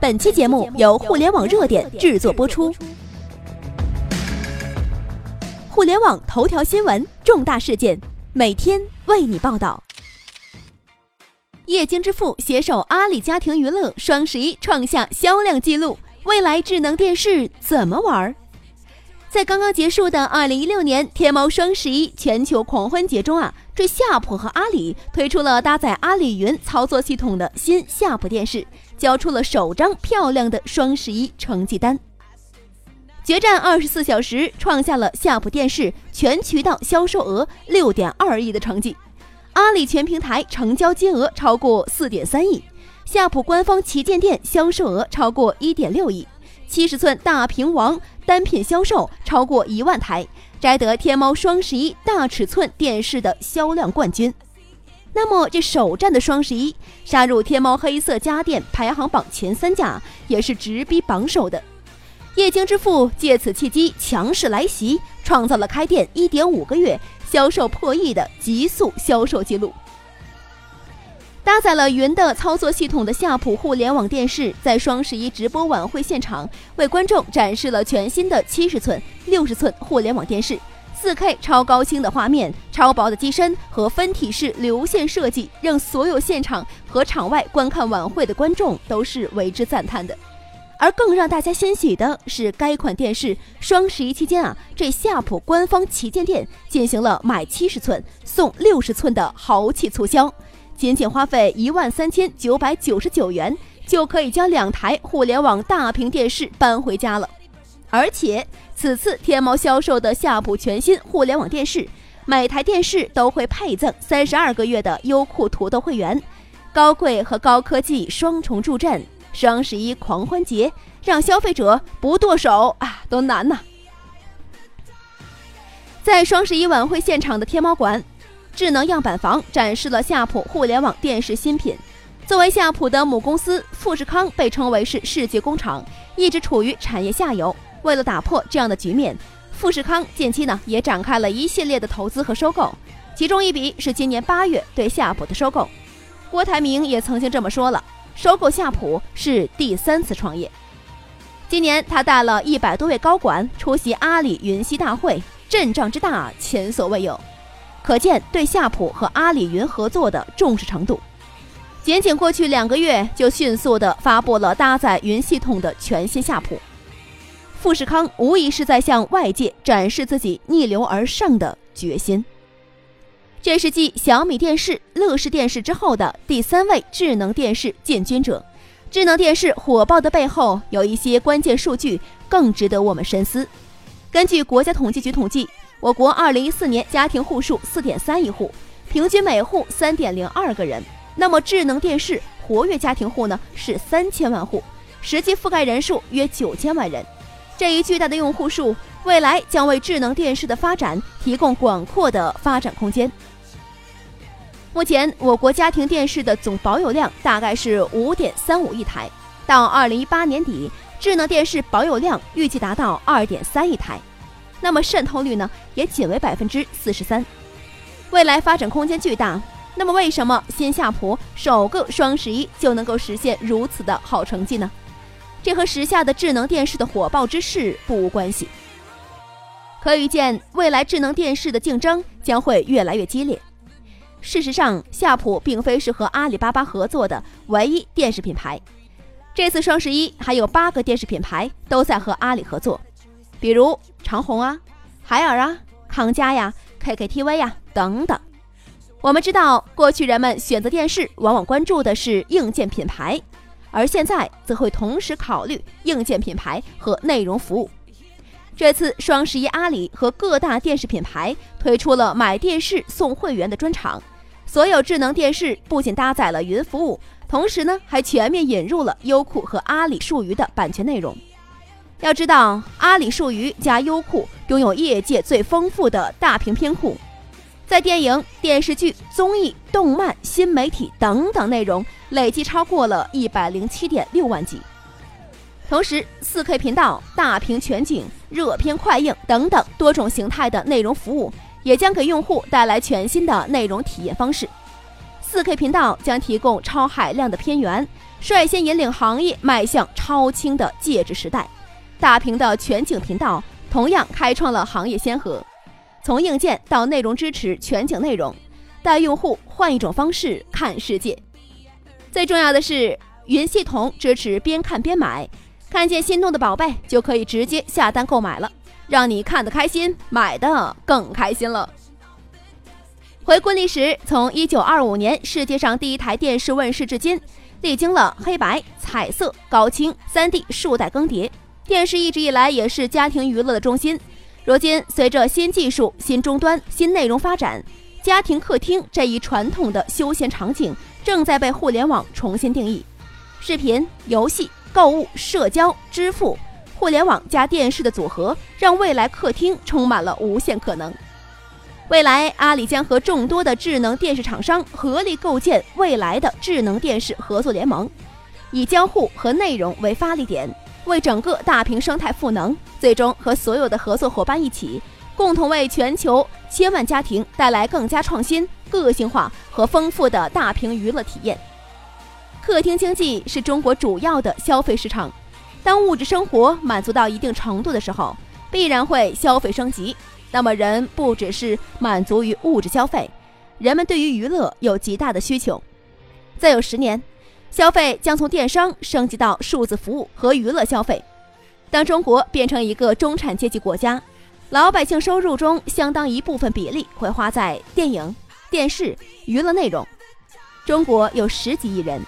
本期节目由互联网热点制作播出。互联网头条新闻，重大事件，每天为你报道。液晶之父携手阿里家庭娱乐，双十一创下销量纪录。未来智能电视怎么玩？在刚刚结束的二零一六年天猫双十一全球狂欢节中啊，这夏普和阿里推出了搭载阿里云操作系统的新夏普电视，交出了首张漂亮的双十一成绩单。决战二十四小时，创下了夏普电视全渠道销售额六点二亿的成绩，阿里全平台成交金额超过四点三亿，夏普官方旗舰店销售额超过一点六亿。七十寸大屏王单品销售超过一万台，摘得天猫双十一大尺寸电视的销量冠军。那么，这首战的双十一杀入天猫黑色家电排行榜前三甲，也是直逼榜首的。液晶之父借此契机强势来袭，创造了开店一点五个月销售破亿的极速销售记录。搭载了云的操作系统的夏普互联网电视，在双十一直播晚会现场为观众展示了全新的七十寸、六十寸互联网电视，四 K 超高清的画面、超薄的机身和分体式流线设计，让所有现场和场外观看晚会的观众都是为之赞叹的。而更让大家欣喜的是，该款电视双十一期间啊，这夏普官方旗舰店进行了买七十寸送六十寸的豪气促销。仅仅花费一万三千九百九十九元，就可以将两台互联网大屏电视搬回家了。而且，此次天猫销售的夏普全新互联网电视，每台电视都会配赠三十二个月的优酷土豆会员，高贵和高科技双重助阵。双十一狂欢节，让消费者不剁手啊，都难呐！在双十一晚会现场的天猫馆。智能样板房展示了夏普互联网电视新品。作为夏普的母公司，富士康被称为是世界工厂，一直处于产业下游。为了打破这样的局面，富士康近期呢也展开了一系列的投资和收购，其中一笔是今年八月对夏普的收购。郭台铭也曾经这么说了：“收购夏普是第三次创业。”今年他带了一百多位高管出席阿里云栖大会，阵仗之大，前所未有。可见对夏普和阿里云合作的重视程度。仅仅过去两个月，就迅速地发布了搭载云系统的全新夏普。富士康无疑是在向外界展示自己逆流而上的决心。这是继小米电视、乐视电视之后的第三位智能电视进军者。智能电视火爆的背后，有一些关键数据更值得我们深思。根据国家统计局统计。我国二零一四年家庭户数四点三亿户，平均每户三点零二个人。那么智能电视活跃家庭户呢是三千万户，实际覆盖人数约九千万人。这一巨大的用户数，未来将为智能电视的发展提供广阔的发展空间。目前，我国家庭电视的总保有量大概是五点三五亿台，到二零一八年底，智能电视保有量预计达到二点三亿台。那么渗透率呢，也仅为百分之四十三，未来发展空间巨大。那么为什么新夏普首个双十一就能够实现如此的好成绩呢？这和时下的智能电视的火爆之势不无关系。可预见，未来智能电视的竞争将会越来越激烈。事实上，夏普并非是和阿里巴巴合作的唯一电视品牌，这次双十一还有八个电视品牌都在和阿里合作。比如长虹啊、海尔啊、康佳呀、KKTV 呀等等。我们知道，过去人们选择电视往往关注的是硬件品牌，而现在则会同时考虑硬件品牌和内容服务。这次双十一，阿里和各大电视品牌推出了买电视送会员的专场，所有智能电视不仅搭载了云服务，同时呢还全面引入了优酷和阿里数娱的版权内容。要知道，阿里数娱加优酷拥有业界最丰富的大屏片库，在电影、电视剧、综艺、动漫、新媒体等等内容累计超过了一百零七点六万集。同时，四 K 频道、大屏全景、热片快映等等多种形态的内容服务，也将给用户带来全新的内容体验方式。4K 频道将提供超海量的片源，率先引领行业迈向超清的介质时代。大屏的全景频道同样开创了行业先河，从硬件到内容支持全景内容，带用户换一种方式看世界。最重要的是，云系统支持边看边买，看见心动的宝贝就可以直接下单购买了，让你看得开心，买的更开心了。回顾历史，从一九二五年世界上第一台电视问世至今，历经了黑白、彩色、高清、三 D 数代更迭，电视一直以来也是家庭娱乐的中心。如今，随着新技术、新终端、新内容发展，家庭客厅这一传统的休闲场景正在被互联网重新定义。视频、游戏、购物、社交、支付，互联网加电视的组合，让未来客厅充满了无限可能。未来，阿里将和众多的智能电视厂商合力构建未来的智能电视合作联盟，以交互和内容为发力点，为整个大屏生态赋能，最终和所有的合作伙伴一起，共同为全球千万家庭带来更加创新、个性化和丰富的大屏娱乐体验。客厅经济是中国主要的消费市场，当物质生活满足到一定程度的时候，必然会消费升级。那么，人不只是满足于物质消费，人们对于娱乐有极大的需求。再有十年，消费将从电商升级到数字服务和娱乐消费。当中国变成一个中产阶级国家，老百姓收入中相当一部分比例会花在电影、电视、娱乐内容。中国有十几亿人，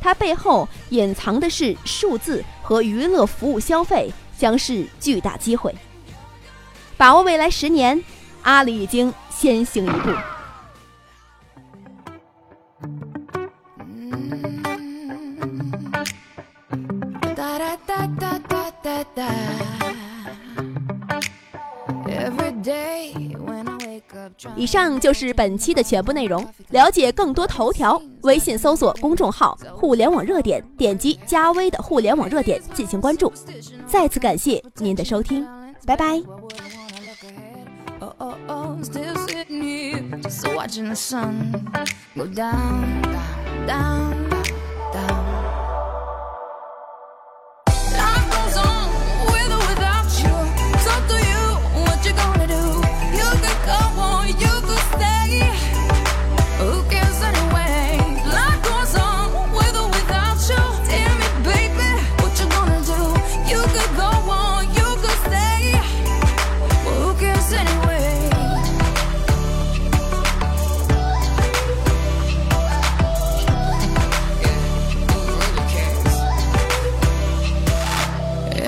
它背后隐藏的是数字和娱乐服务消费，将是巨大机会。把握未来十年，阿里已经先行一步。以上就是本期的全部内容。了解更多头条，微信搜索公众号“互联网热点”，点击加微的“互联网热点”进行关注。再次感谢您的收听，拜拜。oh, oh, still sitting here, just watching the sun go down, down, down.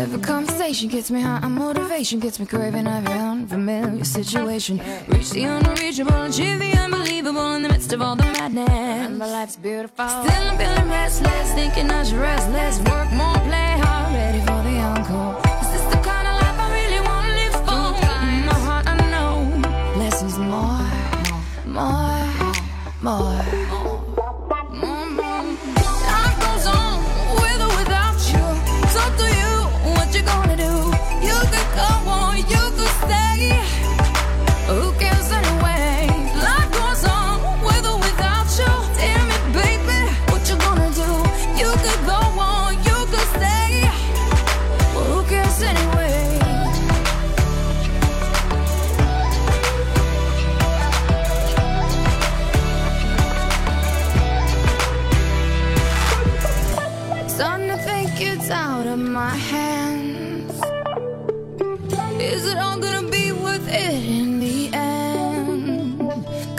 Conversation gets me high, and motivation gets me craving every unfamiliar situation. Reach the unreachable, achieve the unbelievable in the midst of all the madness. Remember life's beautiful. Still I'm feeling restless, thinking I should rest less, work more, play hard, ready for the encore. Is this the kind of life I really want to live for? In my heart I know, less is more, more, more. more.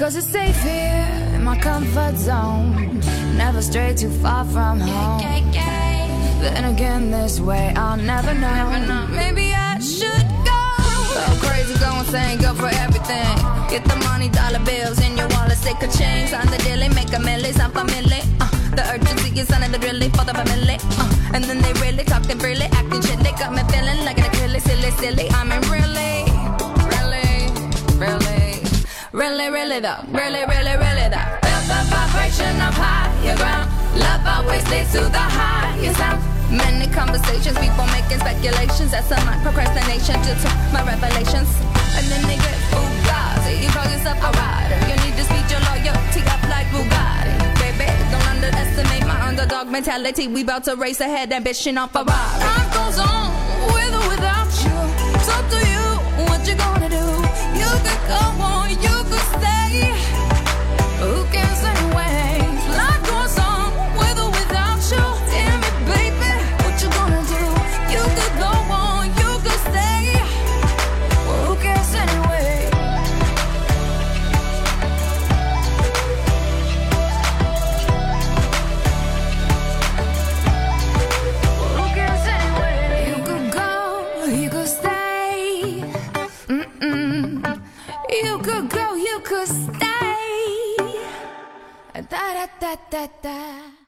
Cause it's safe here in my comfort zone. Never stray too far from home. Then again, this way I'll never know. Maybe I should go. Go crazy, go insane, go for everything. Get the money, dollar bills in your wallet, stick a chain. Sign the deal, make a milli, I'm familiar. Uh, the urgency is under the really for the family. Uh, and then they really talking freely, acting shit. They got me feeling like an acrylic, silly, silly. I'm really, really, Really, really though, really, really, really though. Feel the vibration of higher ground. Love always leads to the highest sound. Many conversations, people making speculations. That's a my procrastination due to my revelations. and then they get Fugazi. You call yourself a rider, you need to speed your loyalty up like Bugatti. Baby, don't underestimate my underdog mentality. We bout to race ahead, ambition on Ferrari. Life goes on たたた。